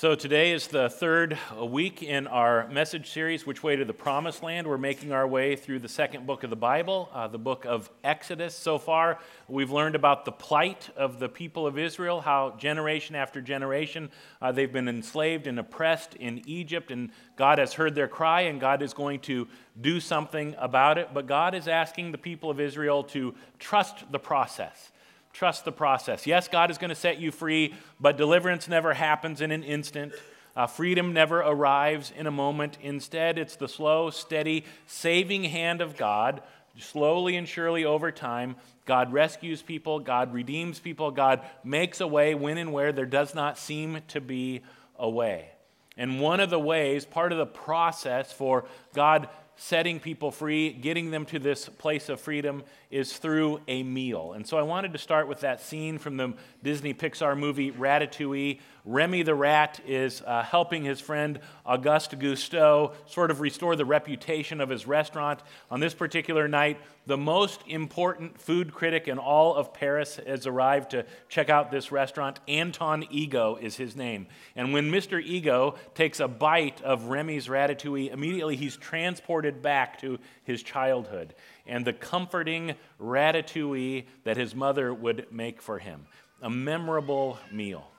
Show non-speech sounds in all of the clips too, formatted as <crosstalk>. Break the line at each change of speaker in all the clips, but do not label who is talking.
So, today is the third week in our message series, Which Way to the Promised Land. We're making our way through the second book of the Bible, uh, the book of Exodus. So far, we've learned about the plight of the people of Israel, how generation after generation uh, they've been enslaved and oppressed in Egypt, and God has heard their cry, and God is going to do something about it. But God is asking the people of Israel to trust the process Trust the process. Yes, God is going to set you free, but deliverance never happens in an instant. Uh, freedom never arrives in a moment. Instead, it's the slow, steady, saving hand of God. Slowly and surely over time, God rescues people, God redeems people, God makes a way when and where there does not seem to be a way. And one of the ways, part of the process for God setting people free, getting them to this place of freedom, is through a meal. And so I wanted to start with that scene from the Disney Pixar movie Ratatouille. Remy the rat is uh, helping his friend Auguste Gusteau sort of restore the reputation of his restaurant. On this particular night, the most important food critic in all of Paris has arrived to check out this restaurant. Anton Ego is his name. And when Mr. Ego takes a bite of Remy's ratatouille, immediately he's transported back to his childhood and the comforting ratatouille that his mother would make for him. A memorable meal.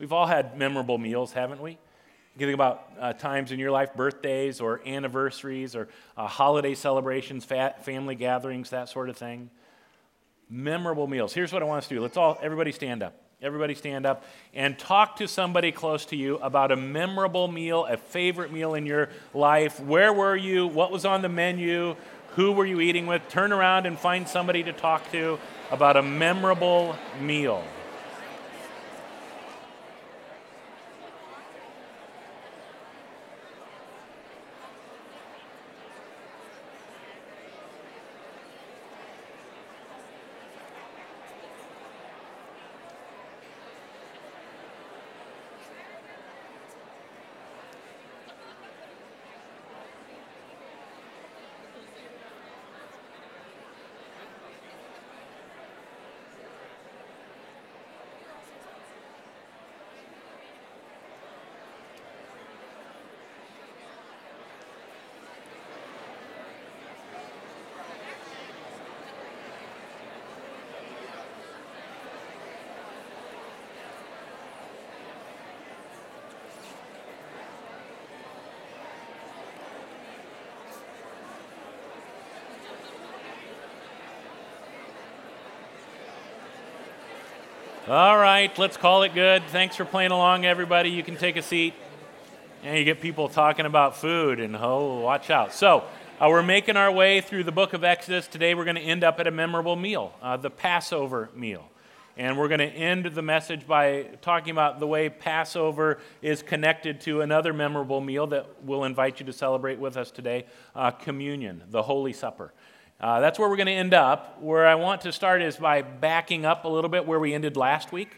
We've all had memorable meals, haven't we? You can think about uh, times in your life, birthdays or anniversaries or uh, holiday celebrations, family gatherings, that sort of thing. Memorable meals. Here's what I want us to do. Let's all, everybody stand up. Everybody stand up and talk to somebody close to you about a memorable meal, a favorite meal in your life. Where were you? What was on the menu? Who were you eating with? Turn around and find somebody to talk to about a memorable meal. All right, let's call it good. Thanks for playing along, everybody. You can take a seat. And you get people talking about food, and oh, watch out. So, uh, we're making our way through the book of Exodus. Today, we're going to end up at a memorable meal, uh, the Passover meal. And we're going to end the message by talking about the way Passover is connected to another memorable meal that we'll invite you to celebrate with us today uh, communion, the Holy Supper. Uh, that's where we're going to end up. Where I want to start is by backing up a little bit where we ended last week.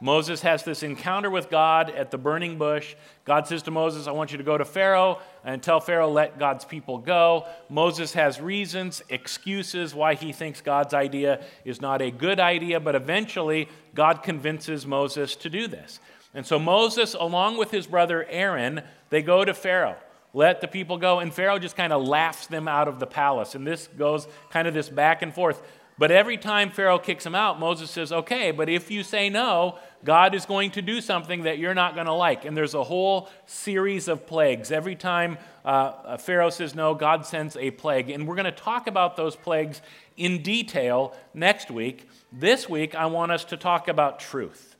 Moses has this encounter with God at the burning bush. God says to Moses, I want you to go to Pharaoh and tell Pharaoh, let God's people go. Moses has reasons, excuses why he thinks God's idea is not a good idea, but eventually God convinces Moses to do this. And so Moses, along with his brother Aaron, they go to Pharaoh let the people go. And Pharaoh just kind of laughs them out of the palace. And this goes kind of this back and forth. But every time Pharaoh kicks him out, Moses says, okay, but if you say no, God is going to do something that you're not going to like. And there's a whole series of plagues. Every time uh, Pharaoh says no, God sends a plague. And we're going to talk about those plagues in detail next week. This week, I want us to talk about truth.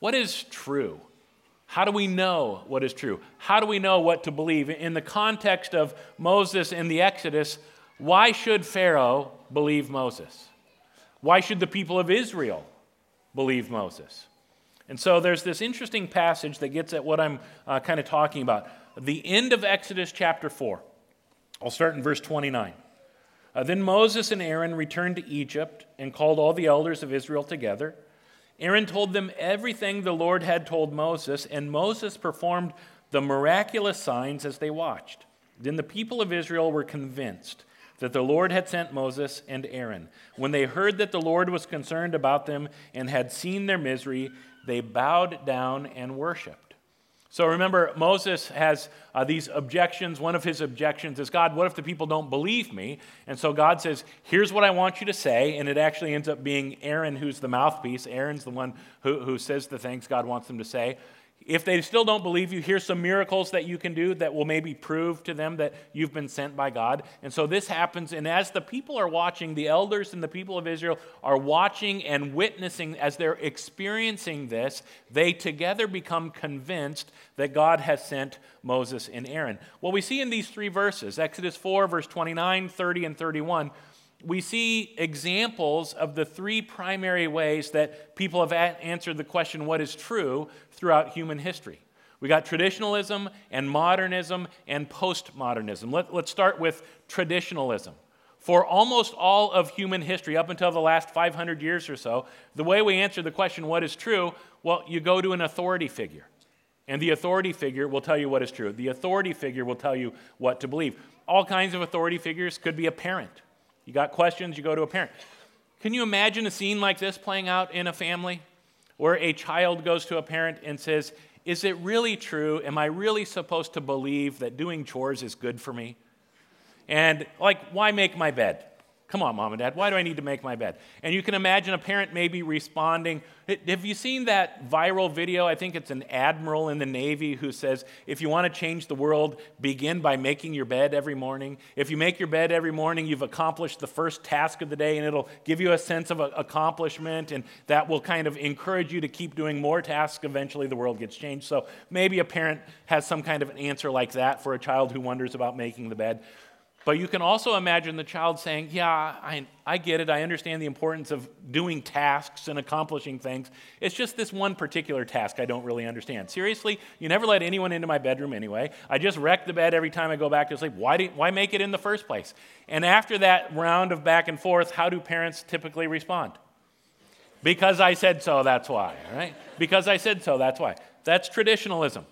What is true? How do we know what is true? How do we know what to believe? In the context of Moses in the Exodus, why should Pharaoh believe Moses? Why should the people of Israel believe Moses? And so there's this interesting passage that gets at what I'm uh, kind of talking about. The end of Exodus chapter 4. I'll start in verse 29. Uh, then Moses and Aaron returned to Egypt and called all the elders of Israel together. Aaron told them everything the Lord had told Moses, and Moses performed the miraculous signs as they watched. Then the people of Israel were convinced that the Lord had sent Moses and Aaron. When they heard that the Lord was concerned about them and had seen their misery, they bowed down and worshiped. So remember, Moses has uh, these objections. One of his objections is God, what if the people don't believe me? And so God says, Here's what I want you to say. And it actually ends up being Aaron who's the mouthpiece. Aaron's the one who, who says the things God wants them to say. If they still don't believe you, here's some miracles that you can do that will maybe prove to them that you've been sent by God. And so this happens. And as the people are watching, the elders and the people of Israel are watching and witnessing as they're experiencing this, they together become convinced that God has sent Moses and Aaron. What we see in these three verses Exodus 4, verse 29, 30, and 31 we see examples of the three primary ways that people have answered the question, what is true, throughout human history. We got traditionalism and modernism and postmodernism. Let, let's start with traditionalism. For almost all of human history, up until the last 500 years or so, the way we answer the question, what is true, well, you go to an authority figure. And the authority figure will tell you what is true. The authority figure will tell you what to believe. All kinds of authority figures could be a parent you got questions, you go to a parent. Can you imagine a scene like this playing out in a family where a child goes to a parent and says, Is it really true? Am I really supposed to believe that doing chores is good for me? And, like, why make my bed? Come on, mom and dad, why do I need to make my bed? And you can imagine a parent maybe responding. Have you seen that viral video? I think it's an admiral in the Navy who says, if you want to change the world, begin by making your bed every morning. If you make your bed every morning, you've accomplished the first task of the day, and it'll give you a sense of accomplishment, and that will kind of encourage you to keep doing more tasks. Eventually, the world gets changed. So maybe a parent has some kind of an answer like that for a child who wonders about making the bed. But you can also imagine the child saying, Yeah, I, I get it. I understand the importance of doing tasks and accomplishing things. It's just this one particular task I don't really understand. Seriously, you never let anyone into my bedroom anyway. I just wreck the bed every time I go back to sleep. Why, do, why make it in the first place? And after that round of back and forth, how do parents typically respond? Because I said so, that's why, right? Because I said so, that's why. That's traditionalism.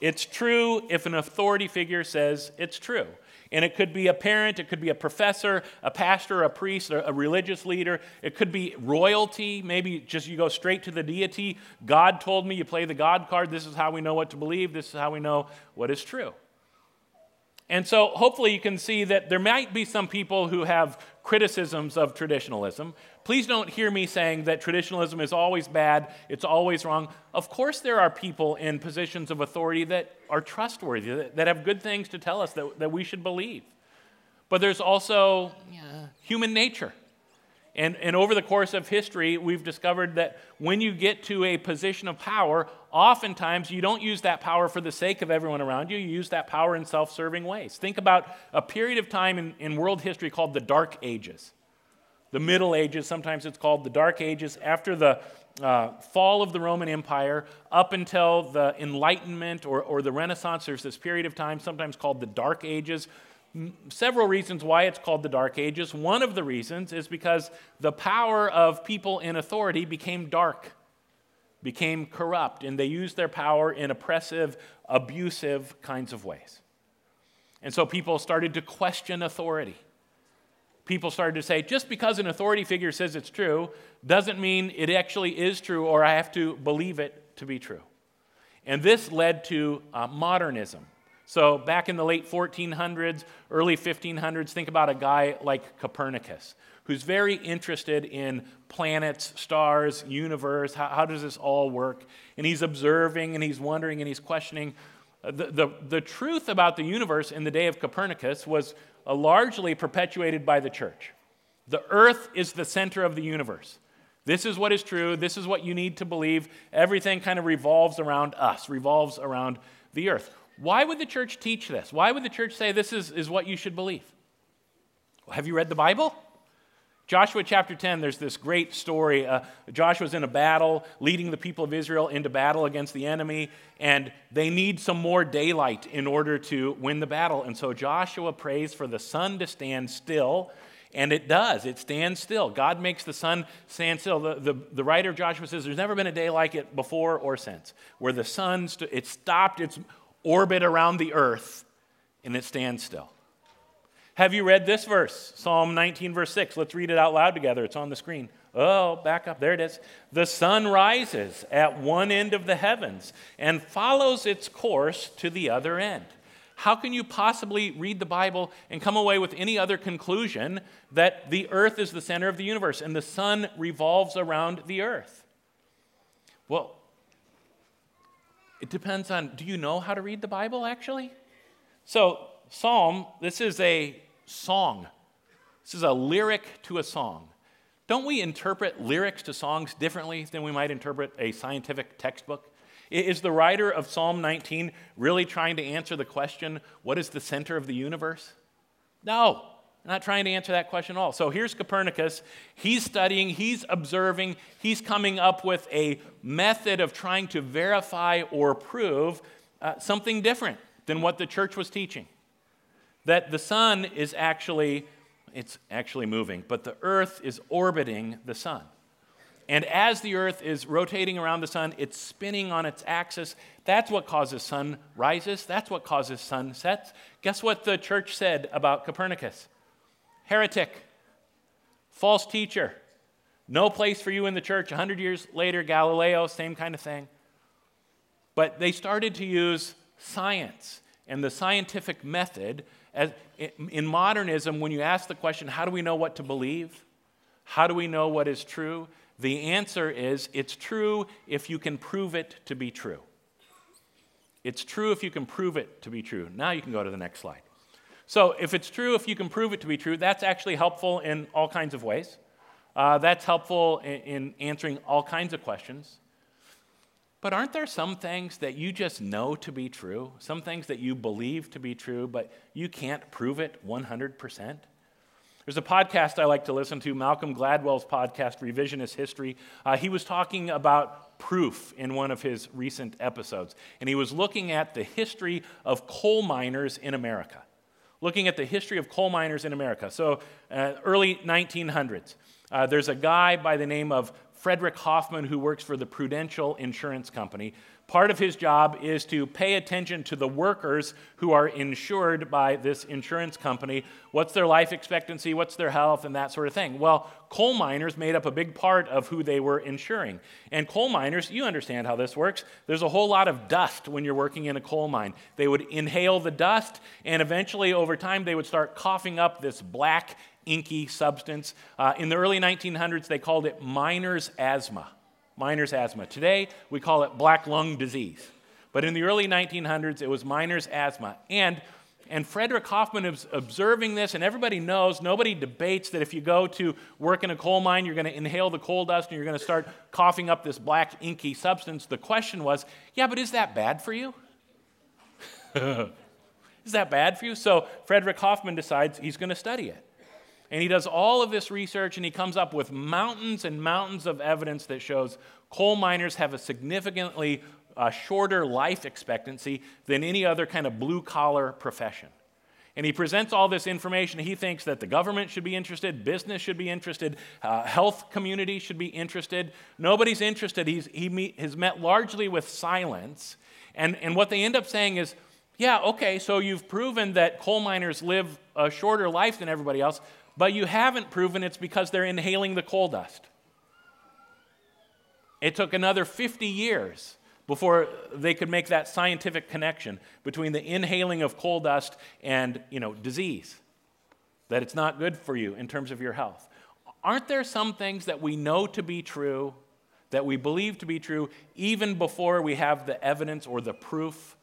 It's true if an authority figure says it's true. And it could be a parent, it could be a professor, a pastor, a priest, a religious leader. It could be royalty. Maybe just you go straight to the deity. God told me you play the God card. This is how we know what to believe. This is how we know what is true. And so hopefully you can see that there might be some people who have criticisms of traditionalism. Please don't hear me saying that traditionalism is always bad, it's always wrong. Of course, there are people in positions of authority that are trustworthy, that, that have good things to tell us that, that we should believe. But there's also yeah, human nature. And, and over the course of history, we've discovered that when you get to a position of power, oftentimes you don't use that power for the sake of everyone around you. You use that power in self serving ways. Think about a period of time in, in world history called the Dark Ages. The Middle Ages, sometimes it's called the Dark Ages, after the uh, fall of the Roman Empire up until the Enlightenment or, or the Renaissance. There's this period of time, sometimes called the Dark Ages, several reasons why it's called the Dark Ages. One of the reasons is because the power of people in authority became dark, became corrupt, and they used their power in oppressive, abusive kinds of ways. And so people started to question authority. People started to say, just because an authority figure says it's true doesn't mean it actually is true or I have to believe it to be true. And this led to uh, modernism. So, back in the late 1400s, early 1500s, think about a guy like Copernicus, who's very interested in planets, stars, universe. How, how does this all work? And he's observing and he's wondering and he's questioning. Uh, the, the, the truth about the universe in the day of Copernicus was uh, largely perpetuated by the church. The earth is the center of the universe. This is what is true. This is what you need to believe. Everything kind of revolves around us, revolves around the earth. Why would the church teach this? Why would the church say this is, is what you should believe? Well, have you read the Bible? Joshua chapter 10, there's this great story. Uh, Joshua's in a battle, leading the people of Israel into battle against the enemy, and they need some more daylight in order to win the battle. And so Joshua prays for the sun to stand still, and it does. It stands still. God makes the sun stand still. The, the, the writer of Joshua says there's never been a day like it before or since, where the sun, st- it stopped its orbit around the earth and it stands still. Have you read this verse? Psalm 19, verse 6. Let's read it out loud together. It's on the screen. Oh, back up. There it is. The sun rises at one end of the heavens and follows its course to the other end. How can you possibly read the Bible and come away with any other conclusion that the earth is the center of the universe and the sun revolves around the earth? Well, it depends on do you know how to read the Bible actually? So, Psalm, this is a song. This is a lyric to a song. Don't we interpret lyrics to songs differently than we might interpret a scientific textbook? Is the writer of Psalm 19 really trying to answer the question, what is the center of the universe? No, not trying to answer that question at all. So here's Copernicus. He's studying, he's observing, he's coming up with a method of trying to verify or prove uh, something different than what the church was teaching. That the sun is actually it's actually moving, but the earth is orbiting the sun. And as the earth is rotating around the sun, it's spinning on its axis. That's what causes sun rises. That's what causes sun sets. Guess what the church said about Copernicus? Heretic, false teacher, no place for you in the church. A hundred years later, Galileo, same kind of thing. But they started to use science and the scientific method as, in modernism, when you ask the question, how do we know what to believe? How do we know what is true? The answer is it's true if you can prove it to be true. It's true if you can prove it to be true. Now you can go to the next slide. So, if it's true, if you can prove it to be true, that's actually helpful in all kinds of ways. Uh, that's helpful in, in answering all kinds of questions. But aren't there some things that you just know to be true? Some things that you believe to be true, but you can't prove it 100%? There's a podcast I like to listen to, Malcolm Gladwell's podcast, Revisionist History. Uh, he was talking about proof in one of his recent episodes, and he was looking at the history of coal miners in America. Looking at the history of coal miners in America. So, uh, early 1900s. Uh, there's a guy by the name of Frederick Hoffman, who works for the Prudential Insurance Company. Part of his job is to pay attention to the workers who are insured by this insurance company. What's their life expectancy? What's their health? And that sort of thing. Well, coal miners made up a big part of who they were insuring. And coal miners, you understand how this works. There's a whole lot of dust when you're working in a coal mine. They would inhale the dust, and eventually, over time, they would start coughing up this black inky substance. Uh, in the early 1900s, they called it miner's asthma. Miner's asthma. Today, we call it black lung disease. But in the early 1900s, it was miner's asthma. And, and Frederick Hoffman is observing this, and everybody knows, nobody debates that if you go to work in a coal mine, you're going to inhale the coal dust and you're going to start coughing up this black inky substance. The question was, yeah, but is that bad for you? <laughs> is that bad for you? So Frederick Hoffman decides he's going to study it. And he does all of this research and he comes up with mountains and mountains of evidence that shows coal miners have a significantly uh, shorter life expectancy than any other kind of blue collar profession. And he presents all this information. He thinks that the government should be interested, business should be interested, uh, health community should be interested. Nobody's interested. He's, he meet, has met largely with silence. And, and what they end up saying is, yeah, okay, so you've proven that coal miners live a shorter life than everybody else, but you haven't proven it's because they're inhaling the coal dust. It took another 50 years before they could make that scientific connection between the inhaling of coal dust and, you know, disease. That it's not good for you in terms of your health. Aren't there some things that we know to be true, that we believe to be true, even before we have the evidence or the proof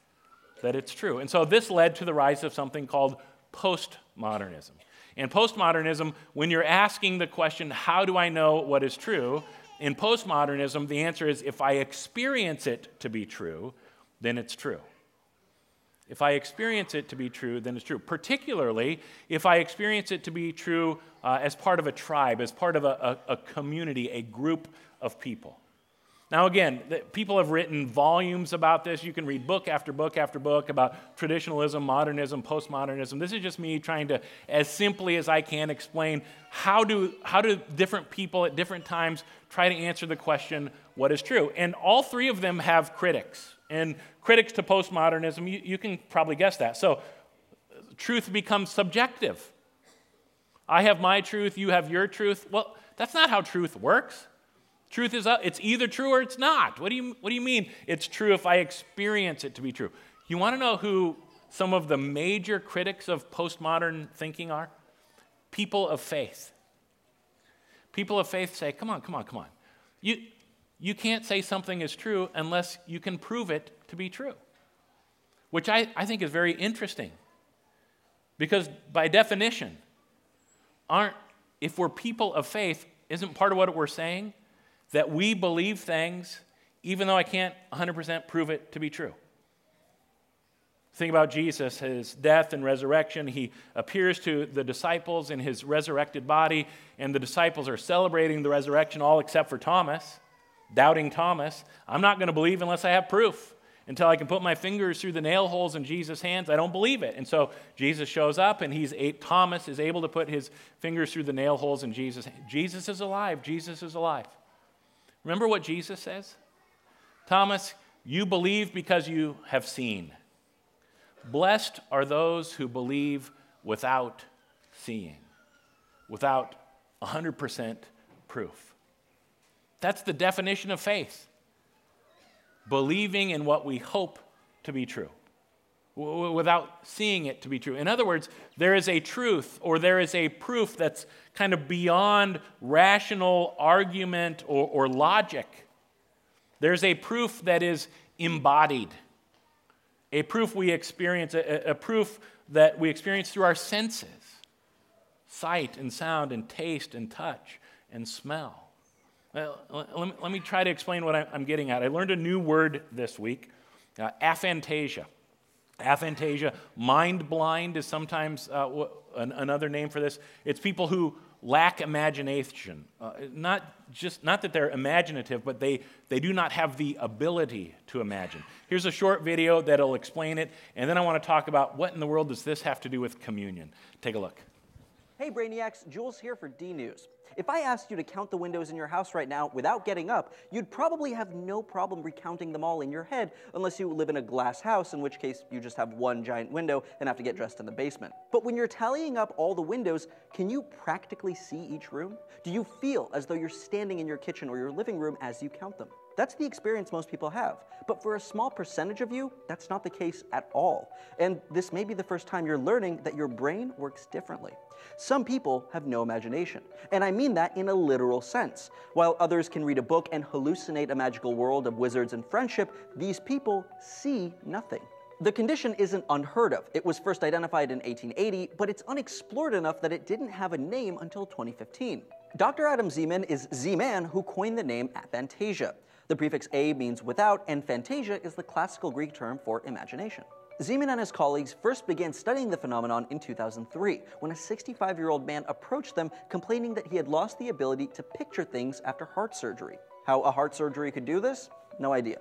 that it's true? And so this led to the rise of something called postmodernism. In postmodernism, when you're asking the question, how do I know what is true? In postmodernism, the answer is if I experience it to be true, then it's true. If I experience it to be true, then it's true. Particularly if I experience it to be true uh, as part of a tribe, as part of a, a, a community, a group of people. Now, again, people have written volumes about this. You can read book after book after book about traditionalism, modernism, postmodernism. This is just me trying to, as simply as I can, explain how do, how do different people at different times try to answer the question, what is true? And all three of them have critics. And critics to postmodernism, you, you can probably guess that. So, truth becomes subjective. I have my truth, you have your truth. Well, That's not how truth works. Truth is, uh, it's either true or it's not. What do you, what do you mean it's true if I experience it to be true? You want to know who some of the major critics of postmodern thinking are? People of faith. People of faith say, come on, come on, come on. You, you can't say something is true unless you can prove it to be true, which I, I think is very interesting. Because by definition, aren't if we're people of faith, isn't part of what we're saying that we believe things even though I can't 100% prove it to be true? Think about Jesus, his death and resurrection. He appears to the disciples in his resurrected body, and the disciples are celebrating the resurrection, all except for Thomas, doubting Thomas. I'm not going to believe unless I have proof until I can put my fingers through the nail holes in Jesus' hands, I don't believe it. And so Jesus shows up, and he's Thomas is able to put his fingers through the nail holes in Jesus' Jesus is alive. Jesus is alive. Remember what Jesus says? Thomas, you believe because you have seen. Blessed are those who believe without seeing, without 100% proof. That's the definition of faith believing in what we hope to be true without seeing it to be true. In other words, there is a truth or there is a proof that's kind of beyond rational argument or, or logic. There's a proof that is embodied, a proof we experience, a, a proof that we experience through our senses sight and sound and taste and touch and smell. Well, let, me, let me try to explain what I'm getting at. I learned a new word this week uh, aphantasia. Aphantasia, mind blind is sometimes uh, an, another name for this. It's people who lack imagination. Uh, not just not that they're imaginative, but they, they do not have the ability to imagine. Here's a short video that'll explain it, and then I want to talk about what in the world does this have to do with communion. Take a look.
Hey Brainiacs, Jules here for D News. If I asked you to count the windows in your house right now without getting up, you'd probably have no problem recounting them all in your head unless you live in a glass house, in which case you just have one giant window and have to get dressed in the basement. But when you're tallying up all the windows, can you practically see each room? Do you feel as though you're standing in your kitchen or your living room as you count them? That's the experience most people have. But for a small percentage of you, that's not the case at all. And this may be the first time you're learning that your brain works differently. Some people have no imagination, and I mean that in a literal sense. While others can read a book and hallucinate a magical world of wizards and friendship, these people see nothing. The condition isn't unheard of. It was first identified in 1880, but it's unexplored enough that it didn't have a name until 2015. Dr. Adam Zeman is Z-Man who coined the name aphantasia. The prefix a means without, and fantasia is the classical Greek term for imagination. Zeman and his colleagues first began studying the phenomenon in 2003, when a 65 year old man approached them complaining that he had lost the ability to picture things after heart surgery. How a heart surgery could do this? No idea.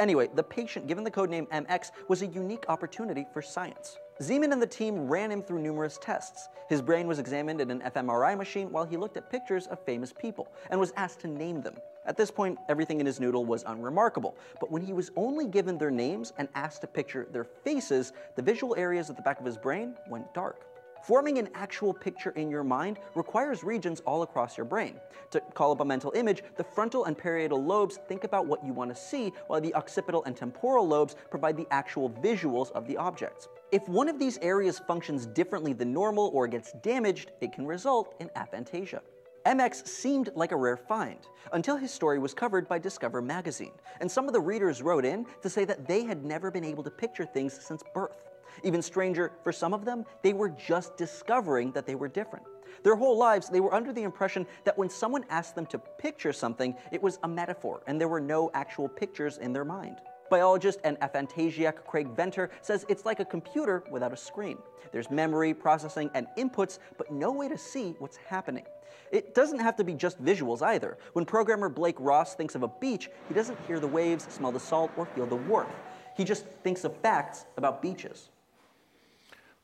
Anyway, the patient, given the codename MX, was a unique opportunity for science. Zeman and the team ran him through numerous tests. His brain was examined in an fMRI machine while he looked at pictures of famous people and was asked to name them. At this point, everything in his noodle was unremarkable, but when he was only given their names and asked to picture their faces, the visual areas at the back of his brain went dark. Forming an actual picture in your mind requires regions all across your brain. To call up a mental image, the frontal and parietal lobes think about what you want to see, while the occipital and temporal lobes provide the actual visuals of the objects. If one of these areas functions differently than normal or gets damaged, it can result in aphantasia. MX seemed like a rare find, until his story was covered by Discover magazine, and some of the readers wrote in to say that they had never been able to picture things since birth. Even stranger, for some of them, they were just discovering that they were different. Their whole lives, they were under the impression that when someone asked them to picture something, it was a metaphor, and there were no actual pictures in their mind. Biologist and aphantasiac Craig Venter says it's like a computer without a screen. There's memory, processing, and inputs, but no way to see what's happening. It doesn't have to be just visuals either. When programmer Blake Ross thinks of a beach, he doesn't hear the waves, smell the salt, or feel the warmth. He just thinks of facts about beaches.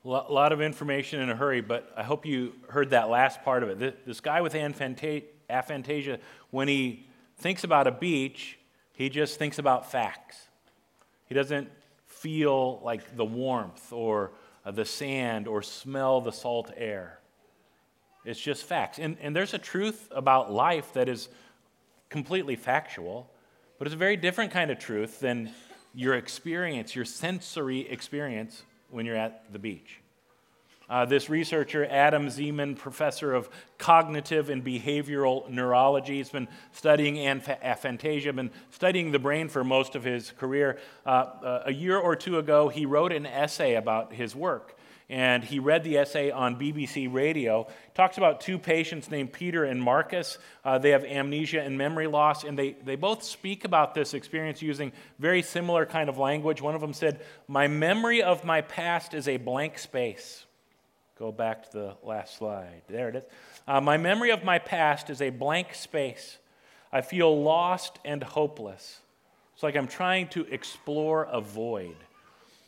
A lot of information in a hurry, but I hope you heard that last part of it. This guy with aphantasia, when he thinks about a beach, he just thinks about facts. He doesn't feel like the warmth or uh, the sand or smell the salt air. It's just facts. And, and there's a truth about life that is completely factual, but it's a very different kind of truth than your experience, your sensory experience when you're at the beach. Uh, this researcher, Adam Zeman, professor of cognitive and behavioral neurology, has been studying aphantasia, been studying the brain for most of his career. Uh, uh, a year or two ago, he wrote an essay about his work and he read the essay on BBC Radio. Talks about two patients named Peter and Marcus. Uh, they have amnesia and memory loss, and they, they both speak about this experience using very similar kind of language. One of them said, My memory of my past is a blank space. Go back to the last slide. There it is. Uh, my memory of my past is a blank space. I feel lost and hopeless. It's like I'm trying to explore a void.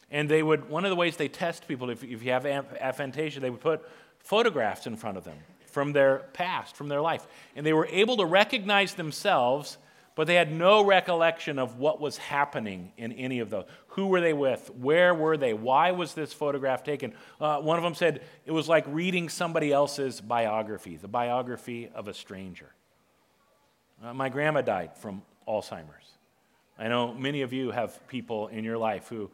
And they would, one of the ways they test people, if, if you have aphantasia, they would put photographs in front of them from their past, from their life. And they were able to recognize themselves, but they had no recollection of what was happening in any of those. Who were they with? Where were they? Why was this photograph taken? Uh, one of them said it was like reading somebody else's biography, the biography of a stranger. Uh, my grandma died from Alzheimer's. I know many of you have people in your life who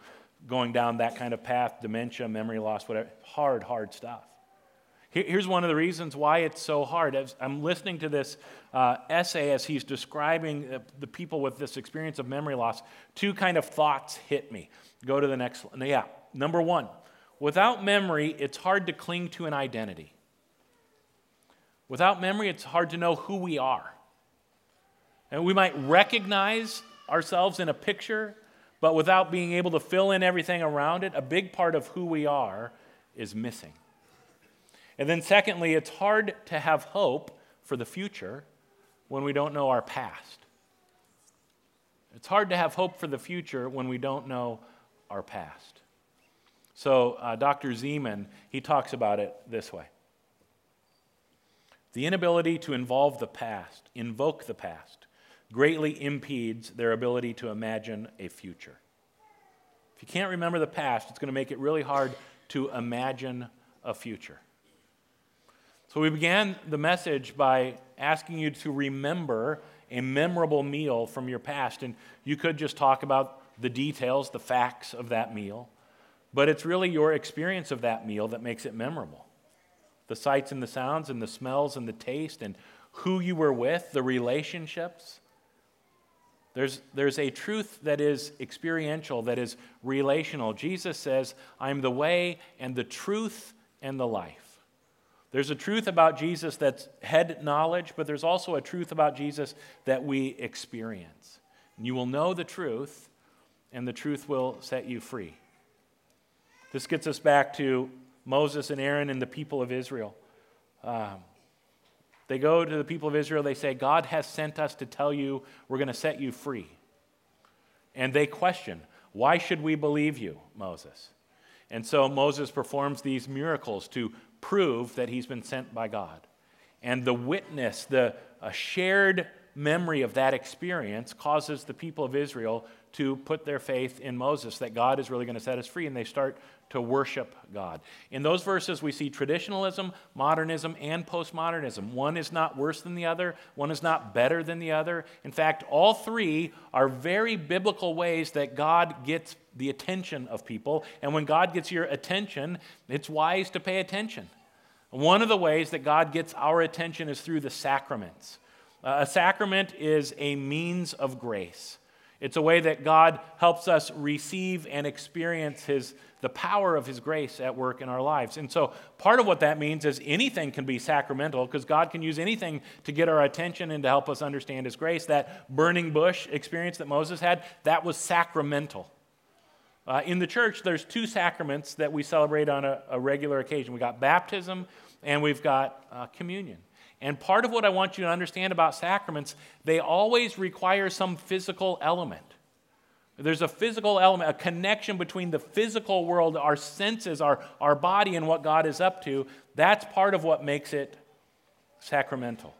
going down that kind of path dementia, memory loss, whatever. Hard, hard stuff. Here's one of the reasons why it's so hard. As I'm listening to this uh, essay as he's describing the people with this experience of memory loss. Two kind of thoughts hit me. Go to the next one. Yeah, number one, without memory, it's hard to cling to an identity. Without memory, it's hard to know who we are. And we might recognize ourselves in a picture, but without being able to fill in everything around it, a big part of who we are is missing. And then, secondly, it's hard to have hope for the future when we don't know our past. It's hard to have hope for the future when we don't know our past. So, uh, Dr. Zeman, he talks about it this way The inability to involve the past, invoke the past, greatly impedes their ability to imagine a future. If you can't remember the past, it's going to make it really hard to imagine a future. So, we began the message by asking you to remember a memorable meal from your past. And you could just talk about the details, the facts of that meal, but it's really your experience of that meal that makes it memorable. The sights and the sounds, and the smells and the taste, and who you were with, the relationships. There's, there's a truth that is experiential, that is relational. Jesus says, I'm the way and the truth and the life. There's a truth about Jesus that's head knowledge, but there's also a truth about Jesus that we experience. And you will know the truth, and the truth will set you free. This gets us back to Moses and Aaron and the people of Israel. Um, they go to the people of Israel, they say, God has sent us to tell you we're going to set you free. And they question, Why should we believe you, Moses? And so Moses performs these miracles to prove that he's been sent by God. And the witness, the shared memory of that experience causes the people of Israel to put their faith in Moses, that God is really going to set us free, and they start to worship God. In those verses, we see traditionalism, modernism, and postmodernism. One is not worse than the other, one is not better than the other. In fact, all three are very biblical ways that God gets the attention of people. And when God gets your attention, it's wise to pay attention. One of the ways that God gets our attention is through the sacraments. Uh, a sacrament is a means of grace. It's a way that God helps us receive and experience his, the power of His grace at work in our lives. And so, part of what that means is anything can be sacramental because God can use anything to get our attention and to help us understand His grace. That burning bush experience that Moses had, that was sacramental. Uh, in the church, there's two sacraments that we celebrate on a, a regular occasion. We've got baptism and we've got uh, communion. And part of what I want you to understand about sacraments, they always require some physical element. There's a physical element, a connection between the physical world, our senses, our, our body, and what God is up to. That's part of what makes it sacramental.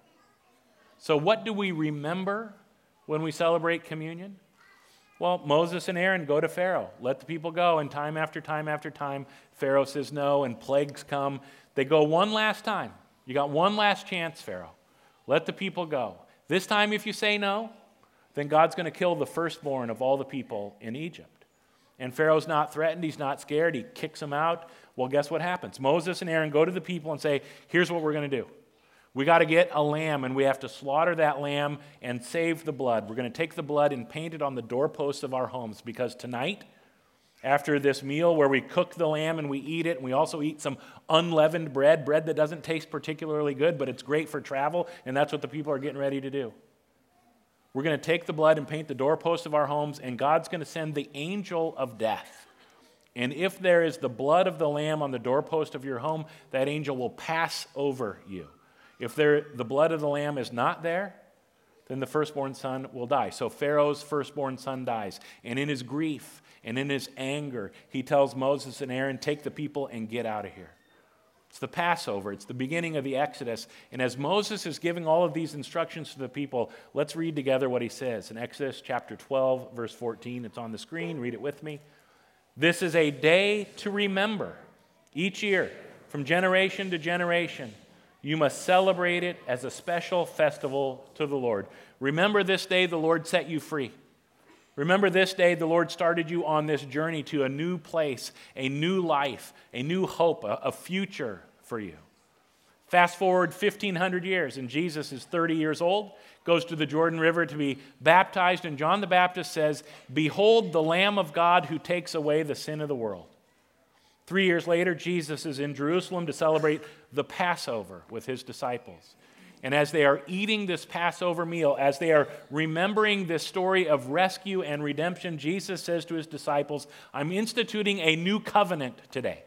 So, what do we remember when we celebrate communion? Well, Moses and Aaron go to Pharaoh, let the people go, and time after time after time, Pharaoh says no, and plagues come. They go one last time. You got one last chance, Pharaoh. Let the people go. This time, if you say no, then God's going to kill the firstborn of all the people in Egypt. And Pharaoh's not threatened. He's not scared. He kicks them out. Well, guess what happens? Moses and Aaron go to the people and say, Here's what we're going to do. We got to get a lamb and we have to slaughter that lamb and save the blood. We're going to take the blood and paint it on the doorposts of our homes because tonight, after this meal where we cook the lamb and we eat it, and we also eat some unleavened bread, bread that doesn't taste particularly good, but it's great for travel, and that's what the people are getting ready to do. We're going to take the blood and paint the doorposts of our homes, and God's going to send the angel of death. And if there is the blood of the lamb on the doorpost of your home, that angel will pass over you. If there, the blood of the lamb is not there, then the firstborn son will die. So Pharaoh's firstborn son dies. And in his grief and in his anger, he tells Moses and Aaron, Take the people and get out of here. It's the Passover, it's the beginning of the Exodus. And as Moses is giving all of these instructions to the people, let's read together what he says in Exodus chapter 12, verse 14. It's on the screen, read it with me. This is a day to remember each year, from generation to generation. You must celebrate it as a special festival to the Lord. Remember this day the Lord set you free. Remember this day the Lord started you on this journey to a new place, a new life, a new hope, a, future for you. Fast forward 1,500 years, and Jesus is 30 years old, goes to the Jordan River to be baptized, and John the Baptist says, Behold the Lamb of God who takes away the sin of the world. Three years later, Jesus is in Jerusalem to celebrate the Passover with his disciples. And as they are eating this Passover meal, as they are remembering this story of rescue and redemption, Jesus says to his disciples, I'm instituting a new covenant today.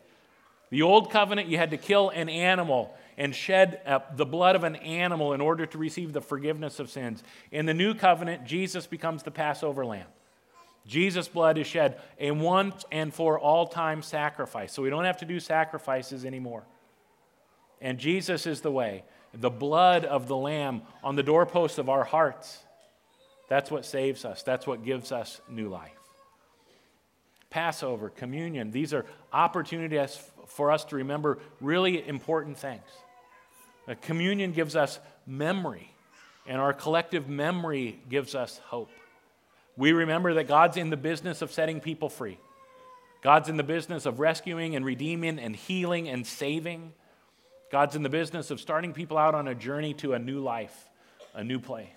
The old covenant, you had to kill an animal and shed uh, the blood of an animal in order to receive the forgiveness of sins. In the new covenant, Jesus becomes the Passover lamb. Jesus' blood is shed, a once and for all time sacrifice. So we don't have to do sacrifices anymore. And Jesus is the way. The blood of the Lamb on the doorposts of our hearts. That's what saves us. That's what gives us new life. Passover, communion, these are opportunities for us to remember really important things. Uh, communion gives us memory, and our collective memory gives us hope. We remember that God's in the business of setting people free. God's in the business of rescuing and redeeming and healing and saving. God's in the business of starting people out on a journey to a new life, a new place.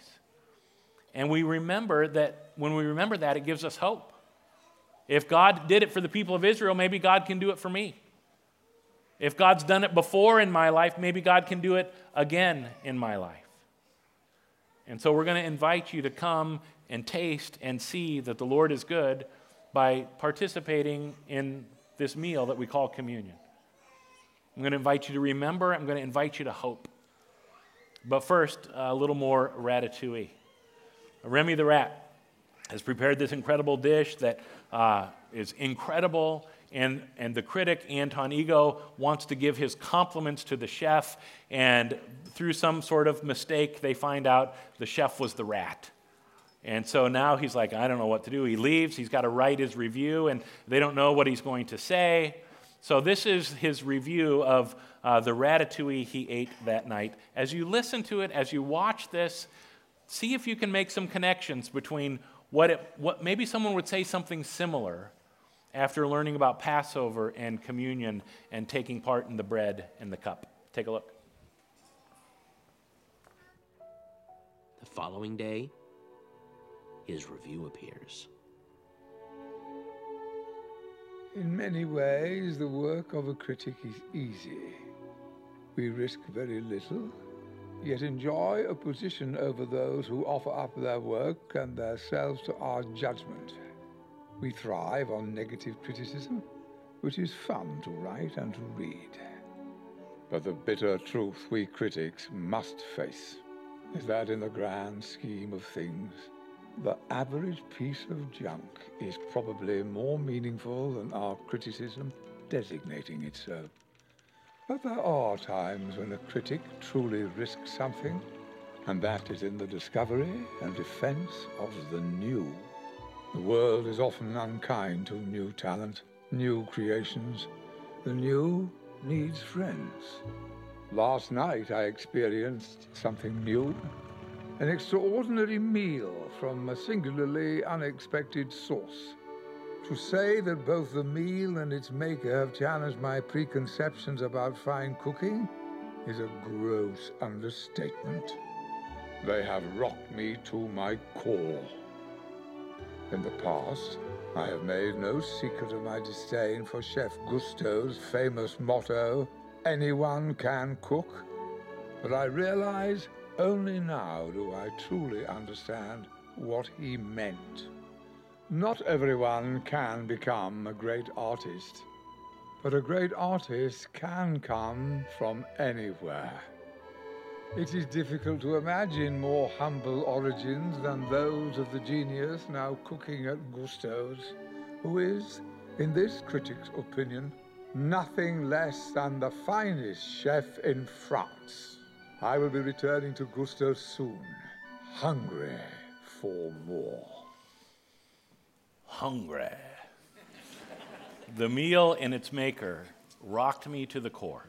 And we remember that when we remember that, it gives us hope. If God did it for the people of Israel, maybe God can do it for me. If God's done it before in my life, maybe God can do it again in my life. And so we're going to invite you to come and taste and see that the Lord is good by participating in this meal that we call communion. I'm going to invite you to remember, I'm going to invite you to hope. But first, a little more ratatouille. Remy the Rat has prepared this incredible dish that uh, is incredible, and, and the critic, Anton Ego, wants to give his compliments to the chef, and through some sort of mistake, they find out the chef was the rat. And so now he's like, I don't know what to do. He leaves, he's got to write his review, and they don't know what he's going to say. So, this is his review of uh, the ratatouille he ate that night. As you listen to it, as you watch this, see if you can make some connections between what, it, what maybe someone would say something similar after learning about Passover and communion and taking part in the bread and the cup. Take a look.
The following day, his review appears.
In many ways, the work of a critic is easy. We risk very little, yet enjoy a position over those who offer up their work and themselves to our judgment. We thrive on negative criticism, which is fun to write and to read. But the bitter truth we critics must face is that in the grand scheme of things, the average piece of junk is probably more meaningful than our criticism designating it so. But there are times when a critic truly risks something, and that is in the discovery and defense of the new. The world is often unkind to new talent, new creations. The new needs friends. Last night I experienced something new. An extraordinary meal from a singularly unexpected source. To say that both the meal and its maker have challenged my preconceptions about fine cooking is a gross understatement. They have rocked me to my core. In the past, I have made no secret of my disdain for Chef Gusteau's famous motto, anyone can cook. But I realize only now do I truly understand what he meant. Not everyone can become a great artist, but a great artist can come from anywhere. It is difficult to imagine more humble origins than those of the genius now cooking at Gusteau's, who is, in this critic's opinion, nothing less than the finest chef in France. I will be returning to Gusteau soon, hungry for more.
Hungry. the meal and its maker rocked me to the core.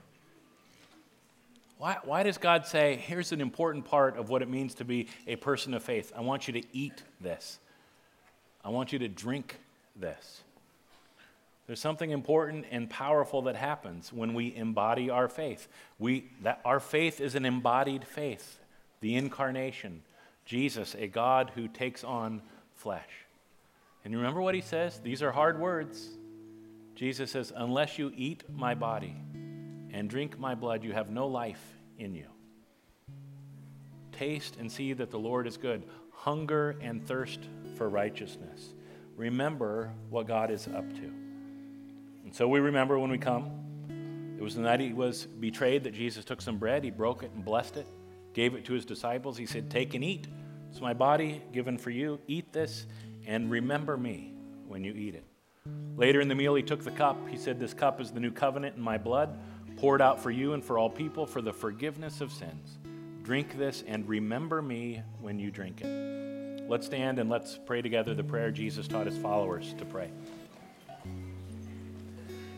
Why, why does God say, here's an important part of what it means to be a person of faith? I want you to eat this. I want you to drink this. There's something important and powerful that happens when we embody our faith. We, that our faith is an embodied faith, the incarnation, Jesus, a God who takes on flesh. And you remember what he says? These are hard words. Jesus says, Unless you eat my body and drink my blood, you have no life in you. Taste and see that the Lord is good. Hunger and thirst for righteousness. Remember what God is up to. And so we remember when we come. It was the night he was betrayed that Jesus took some bread, he broke it and blessed it, gave it to his disciples. He said, Take and eat. It's my body given for you. Eat this and remember me when you eat it. Later in the meal, he took the cup. He said, This cup is the new covenant in my blood, poured out for you and for all people for the forgiveness of sins. Drink this and remember me when you drink it. Let's stand and let's pray together the prayer Jesus taught his followers to pray.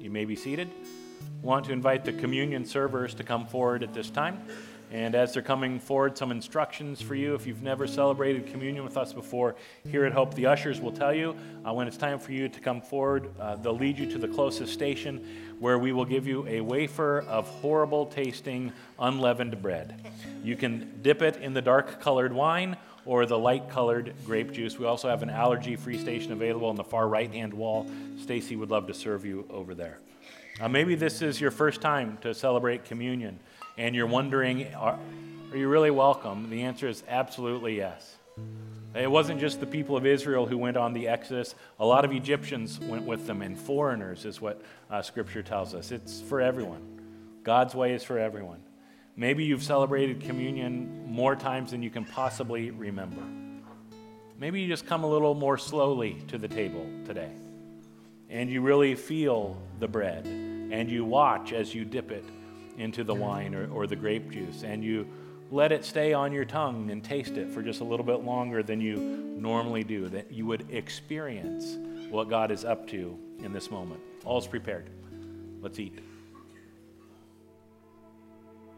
You may be seated. Want to invite the communion servers to come forward at this time. And as they're coming forward, some instructions for you. If you've never celebrated communion with us before, here at Hope, the ushers will tell you uh, when it's time for you to come forward. Uh, they'll lead you to the closest station where we will give you a wafer of horrible tasting unleavened bread. You can dip it in the dark colored wine or the light colored grape juice. We also have an allergy free station available on the far right hand wall. Stacy would love to serve you over there. Maybe this is your first time to celebrate communion and you're wondering, are, are you really welcome? The answer is absolutely yes. It wasn't just the people of Israel who went on the Exodus. A lot of Egyptians went with them, and foreigners is what uh, Scripture tells us. It's for everyone. God's way is for everyone. Maybe you've celebrated communion more times than you can possibly remember. Maybe you just come a little more slowly to the table today. And you really feel the bread. And you watch as you dip it into the wine or, or the grape juice. And you let it stay on your tongue and taste it for just a little bit longer than you normally do. That you would experience what God is up to in this moment. All's prepared. Let's eat.